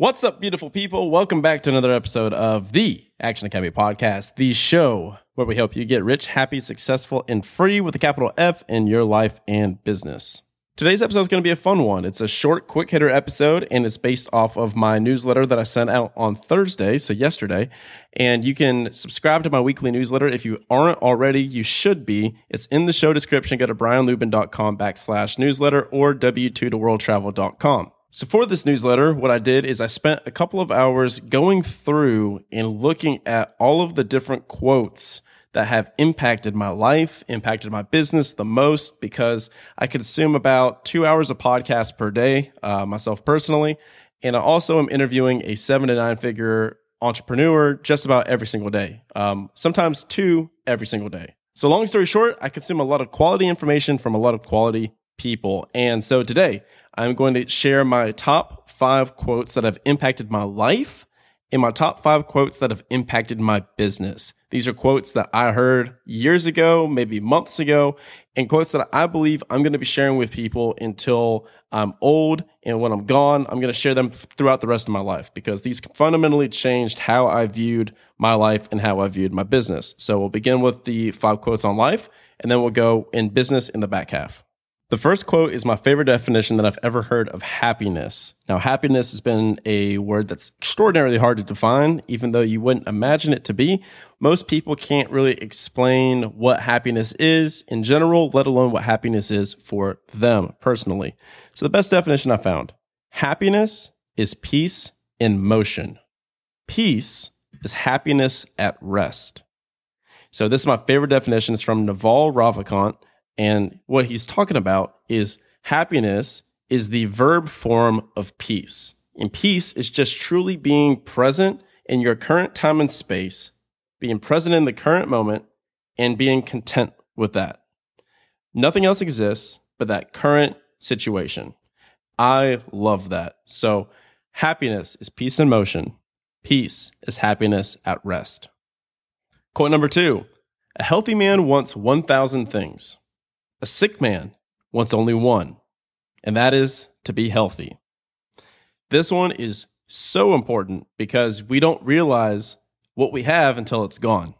What's up, beautiful people? Welcome back to another episode of the Action Academy podcast, the show where we help you get rich, happy, successful, and free with a capital F in your life and business. Today's episode is going to be a fun one. It's a short, quick hitter episode, and it's based off of my newsletter that I sent out on Thursday, so yesterday. And you can subscribe to my weekly newsletter. If you aren't already, you should be. It's in the show description. Go to brianluebben.com backslash newsletter or w2toworldtravel.com. So for this newsletter, what I did is I spent a couple of hours going through and looking at all of the different quotes that have impacted my life, impacted my business the most because I consume about two hours of podcast per day, uh, myself personally. And I also am interviewing a seven to nine figure entrepreneur just about every single day, um, sometimes two every single day. So long story short, I consume a lot of quality information from a lot of quality people. And so today I'm going to share my top five quotes that have impacted my life and my top five quotes that have impacted my business. These are quotes that I heard years ago, maybe months ago, and quotes that I believe I'm going to be sharing with people until I'm old. And when I'm gone, I'm going to share them throughout the rest of my life because these fundamentally changed how I viewed my life and how I viewed my business. So we'll begin with the five quotes on life, and then we'll go in business in the back half. The first quote is my favorite definition that I've ever heard of happiness. Now, happiness has been a word that's extraordinarily hard to define, even though you wouldn't imagine it to be. Most people can't really explain what happiness is in general, let alone what happiness is for them personally. So, the best definition I found happiness is peace in motion. Peace is happiness at rest. So, this is my favorite definition. It's from Naval Ravikant and what he's talking about is happiness is the verb form of peace. And peace is just truly being present in your current time and space, being present in the current moment, and being content with that. Nothing else exists but that current situation. I love that. So, happiness is peace in motion, peace is happiness at rest. Quote number two A healthy man wants 1,000 things. A sick man wants only one, and that is to be healthy. This one is so important because we don't realize what we have until it's gone.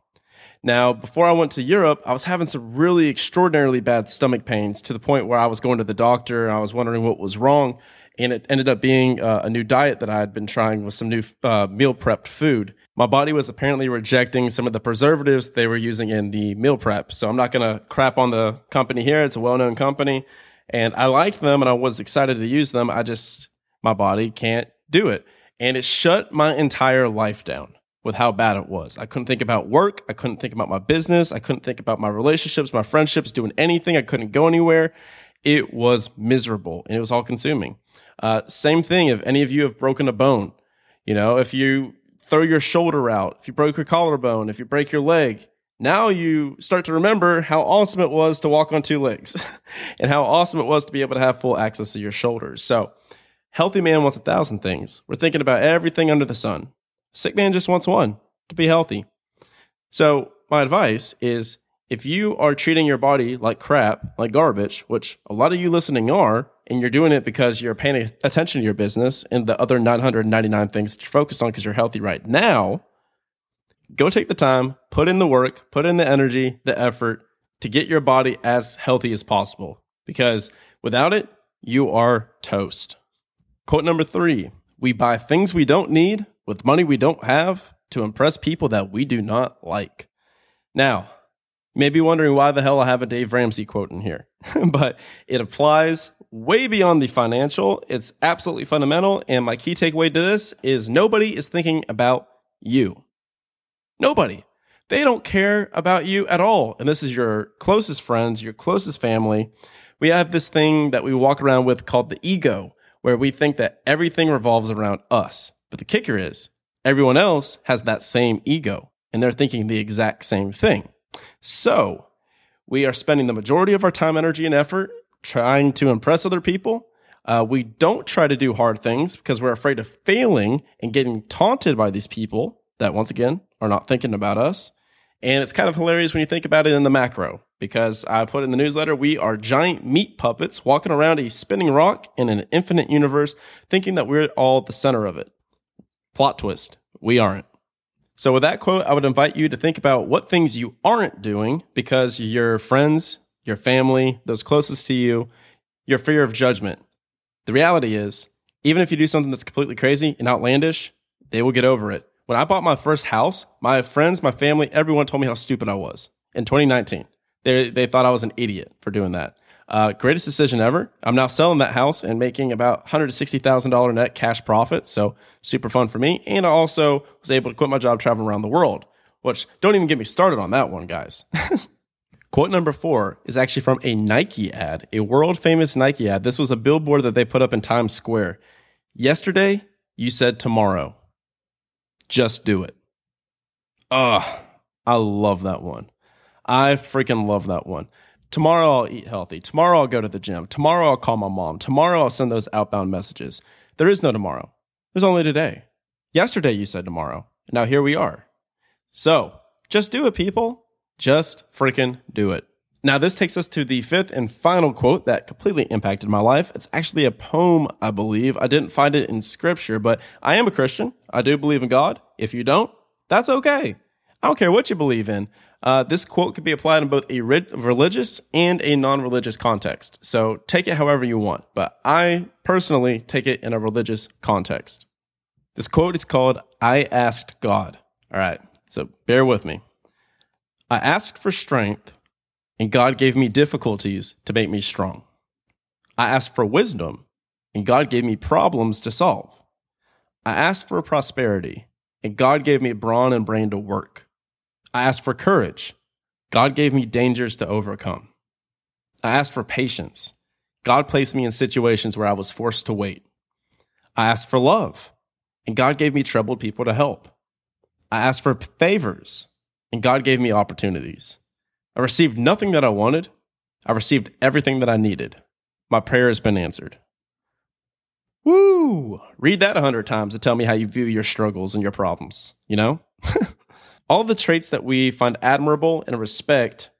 Now, before I went to Europe, I was having some really extraordinarily bad stomach pains to the point where I was going to the doctor and I was wondering what was wrong. And it ended up being uh, a new diet that I had been trying with some new uh, meal prepped food my body was apparently rejecting some of the preservatives they were using in the meal prep. So I'm not going to crap on the company here. It's a well known company. And I liked them and I was excited to use them. I just, my body can't do it. And it shut my entire life down with how bad it was. I couldn't think about work. I couldn't think about my business. I couldn't think about my relationships, my friendships, doing anything. I couldn't go anywhere. It was miserable and it was all consuming. Uh, same thing if any of you have broken a bone. You know, if you throw your shoulder out, if you broke your collarbone, if you break your leg, now you start to remember how awesome it was to walk on two legs and how awesome it was to be able to have full access to your shoulders. So, healthy man wants a thousand things. We're thinking about everything under the sun. Sick man just wants one to be healthy. So, my advice is if you are treating your body like crap, like garbage, which a lot of you listening are, and you're doing it because you're paying attention to your business and the other 999 things that you're focused on because you're healthy right now, go take the time, put in the work, put in the energy, the effort to get your body as healthy as possible. Because without it, you are toast. Quote number three We buy things we don't need with money we don't have to impress people that we do not like. Now, you may be wondering why the hell I have a Dave Ramsey quote in here, but it applies way beyond the financial. It's absolutely fundamental. And my key takeaway to this is nobody is thinking about you. Nobody. They don't care about you at all. And this is your closest friends, your closest family. We have this thing that we walk around with called the ego, where we think that everything revolves around us. But the kicker is everyone else has that same ego and they're thinking the exact same thing. So we are spending the majority of our time, energy, and effort trying to impress other people. Uh, we don't try to do hard things because we're afraid of failing and getting taunted by these people that, once again, are not thinking about us. And it's kind of hilarious when you think about it in the macro because I put in the newsletter, we are giant meat puppets walking around a spinning rock in an infinite universe, thinking that we're all the center of it. Plot twist we aren't. So, with that quote, I would invite you to think about what things you aren't doing because your friends, your family, those closest to you, your fear of judgment. The reality is, even if you do something that's completely crazy and outlandish, they will get over it. When I bought my first house, my friends, my family, everyone told me how stupid I was in 2019. They, they thought I was an idiot for doing that. Uh, greatest decision ever. I'm now selling that house and making about $160,000 net cash profit. So super fun for me. And I also was able to quit my job traveling around the world, which don't even get me started on that one, guys. Quote number four is actually from a Nike ad, a world famous Nike ad. This was a billboard that they put up in Times Square. Yesterday, you said tomorrow. Just do it. Ugh, I love that one. I freaking love that one. Tomorrow I'll eat healthy. Tomorrow I'll go to the gym. Tomorrow I'll call my mom. Tomorrow I'll send those outbound messages. There is no tomorrow. There's only today. Yesterday you said tomorrow. Now here we are. So just do it, people. Just freaking do it. Now, this takes us to the fifth and final quote that completely impacted my life. It's actually a poem, I believe. I didn't find it in scripture, but I am a Christian. I do believe in God. If you don't, that's okay. I don't care what you believe in. Uh, this quote could be applied in both a religious and a non religious context. So take it however you want, but I personally take it in a religious context. This quote is called I Asked God. All right, so bear with me. I asked for strength, and God gave me difficulties to make me strong. I asked for wisdom, and God gave me problems to solve. I asked for prosperity, and God gave me brawn and brain to work. I asked for courage. God gave me dangers to overcome. I asked for patience. God placed me in situations where I was forced to wait. I asked for love, and God gave me troubled people to help. I asked for favors, and God gave me opportunities. I received nothing that I wanted. I received everything that I needed. My prayer has been answered. Woo! Read that a hundred times to tell me how you view your struggles and your problems, you know? all the traits that we find admirable and respect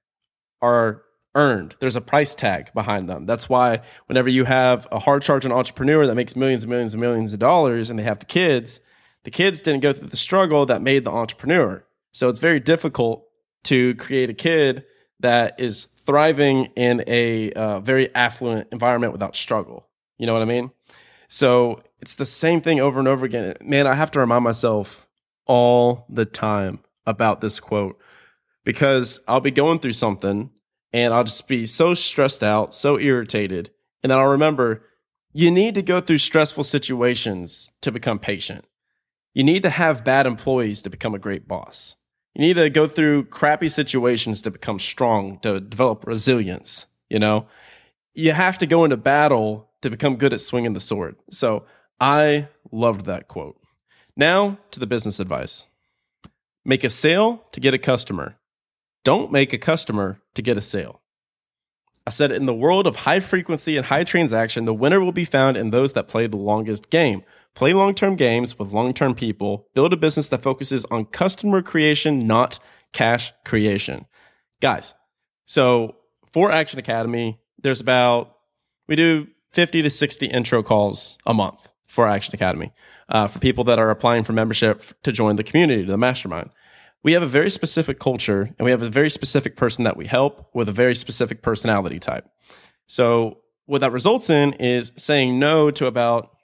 are earned. There's a price tag behind them. That's why whenever you have a hard charging entrepreneur that makes millions and millions and millions of dollars and they have the kids, the kids didn't go through the struggle that made the entrepreneur. So it's very difficult to create a kid that is thriving in a uh, very affluent environment without struggle. You know what I mean? So it's the same thing over and over again. Man, I have to remind myself all the time about this quote because I'll be going through something and I'll just be so stressed out, so irritated. And then I'll remember you need to go through stressful situations to become patient. You need to have bad employees to become a great boss. You need to go through crappy situations to become strong, to develop resilience. You know, you have to go into battle to become good at swinging the sword. So I loved that quote. Now to the business advice. Make a sale to get a customer. Don't make a customer to get a sale. I said, in the world of high frequency and high transaction, the winner will be found in those that play the longest game. Play long term games with long term people. Build a business that focuses on customer creation, not cash creation. Guys, so for Action Academy, there's about, we do 50 to 60 intro calls a month for Action Academy uh, for people that are applying for membership to join the community, to the mastermind. We have a very specific culture and we have a very specific person that we help with a very specific personality type. So, what that results in is saying no to about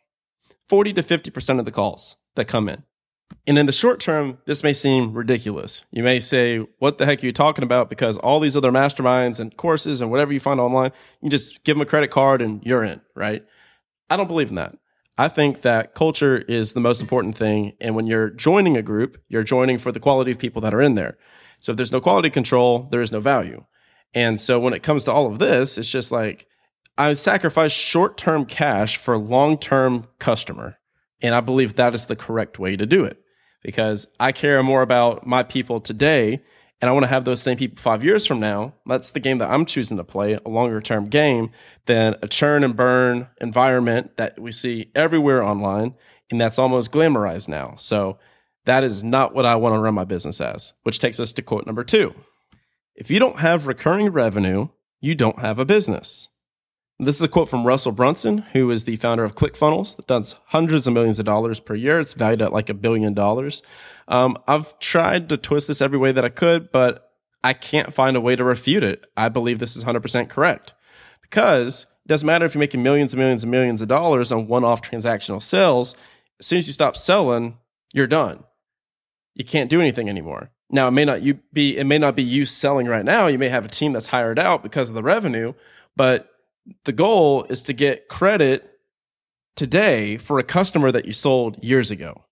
40 to 50% of the calls that come in. And in the short term, this may seem ridiculous. You may say, What the heck are you talking about? Because all these other masterminds and courses and whatever you find online, you just give them a credit card and you're in, right? I don't believe in that. I think that culture is the most important thing. And when you're joining a group, you're joining for the quality of people that are in there. So if there's no quality control, there is no value. And so when it comes to all of this, it's just like I sacrifice short term cash for long term customer. And I believe that is the correct way to do it because I care more about my people today and I want to have those same people five years from now, that's the game that I'm choosing to play, a longer term game than a churn and burn environment that we see everywhere online. And that's almost glamorized now. So that is not what I want to run my business as, which takes us to quote number two. If you don't have recurring revenue, you don't have a business. This is a quote from Russell Brunson, who is the founder of ClickFunnels that does hundreds of millions of dollars per year. It's valued at like a billion dollars. Um, I've tried to twist this every way that I could, but I can't find a way to refute it. I believe this is 100% correct because it doesn't matter if you're making millions and millions and millions of dollars on one off transactional sales. As soon as you stop selling, you're done. You can't do anything anymore. Now, it may not you be it may not be you selling right now. You may have a team that's hired out because of the revenue, but the goal is to get credit today for a customer that you sold years ago.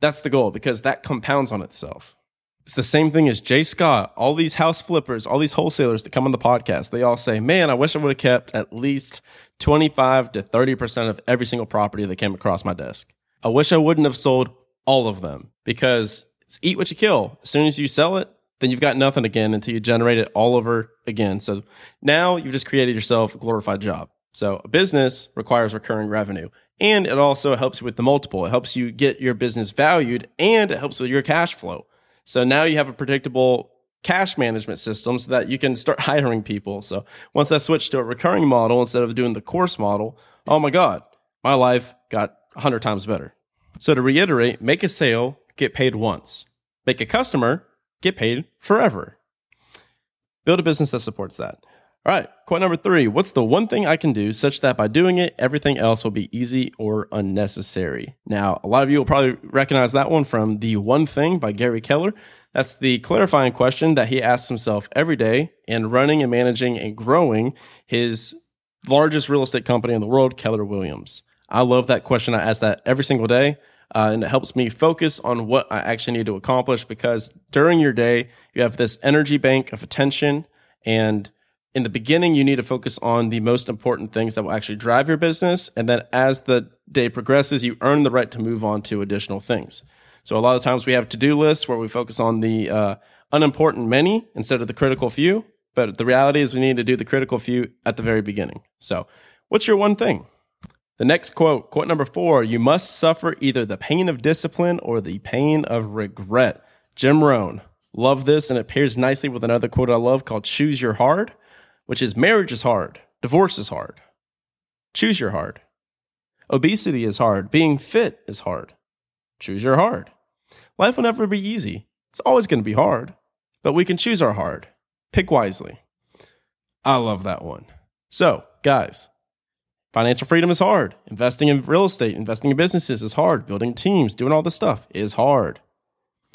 That's the goal because that compounds on itself. It's the same thing as Jay Scott, all these house flippers, all these wholesalers that come on the podcast. They all say, Man, I wish I would have kept at least 25 to 30% of every single property that came across my desk. I wish I wouldn't have sold all of them because it's eat what you kill. As soon as you sell it, then you've got nothing again until you generate it all over again. So now you've just created yourself a glorified job. So a business requires recurring revenue and it also helps with the multiple. It helps you get your business valued and it helps with your cash flow. So now you have a predictable cash management system so that you can start hiring people. So once I switched to a recurring model instead of doing the course model, oh my God, my life got 100 times better. So to reiterate, make a sale, get paid once. Make a customer, get paid forever. Build a business that supports that. All right, quote number three What's the one thing I can do such that by doing it, everything else will be easy or unnecessary? Now, a lot of you will probably recognize that one from The One Thing by Gary Keller. That's the clarifying question that he asks himself every day in running and managing and growing his largest real estate company in the world, Keller Williams. I love that question. I ask that every single day uh, and it helps me focus on what I actually need to accomplish because during your day, you have this energy bank of attention. And in the beginning, you need to focus on the most important things that will actually drive your business. And then as the day progresses, you earn the right to move on to additional things. So a lot of times we have to do lists where we focus on the uh, unimportant many instead of the critical few. But the reality is we need to do the critical few at the very beginning. So, what's your one thing? The next quote, quote number four, you must suffer either the pain of discipline or the pain of regret. Jim Rohn. Love this, and it pairs nicely with another quote I love called Choose Your Hard, which is marriage is hard, divorce is hard. Choose your hard. Obesity is hard, being fit is hard. Choose your hard. Life will never be easy. It's always going to be hard, but we can choose our hard. Pick wisely. I love that one. So, guys, Financial freedom is hard. Investing in real estate, investing in businesses is hard. Building teams, doing all this stuff is hard.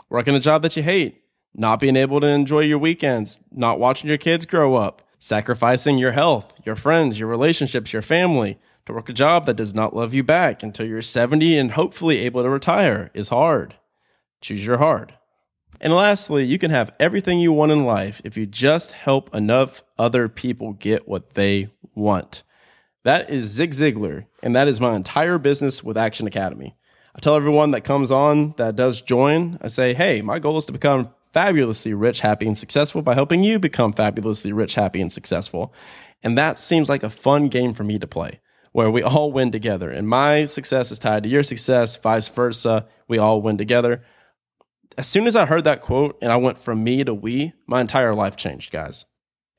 Working a job that you hate, not being able to enjoy your weekends, not watching your kids grow up, sacrificing your health, your friends, your relationships, your family to work a job that does not love you back until you're 70 and hopefully able to retire is hard. Choose your hard. And lastly, you can have everything you want in life if you just help enough other people get what they want. That is Zig Ziglar, and that is my entire business with Action Academy. I tell everyone that comes on that does join, I say, hey, my goal is to become fabulously rich, happy, and successful by helping you become fabulously rich, happy, and successful. And that seems like a fun game for me to play where we all win together. And my success is tied to your success, vice versa. We all win together. As soon as I heard that quote and I went from me to we, my entire life changed, guys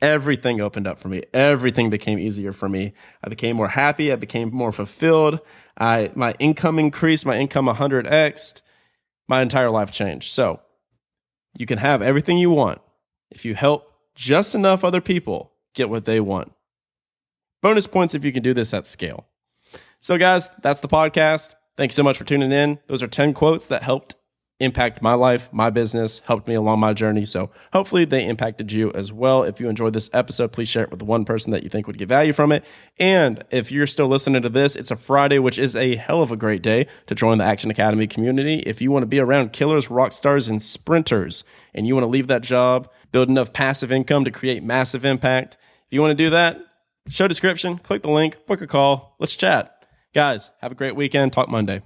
everything opened up for me. Everything became easier for me. I became more happy. I became more fulfilled. I, my income increased, my income 100x. My entire life changed. So you can have everything you want if you help just enough other people get what they want. Bonus points if you can do this at scale. So, guys, that's the podcast. Thanks so much for tuning in. Those are 10 quotes that helped impact my life, my business, helped me along my journey. So hopefully they impacted you as well. If you enjoyed this episode, please share it with one person that you think would get value from it. And if you're still listening to this, it's a Friday, which is a hell of a great day to join the Action Academy community. If you want to be around killers, rock stars, and sprinters, and you want to leave that job, build enough passive income to create massive impact, if you want to do that, show description, click the link, book a call, let's chat. Guys, have a great weekend. Talk Monday.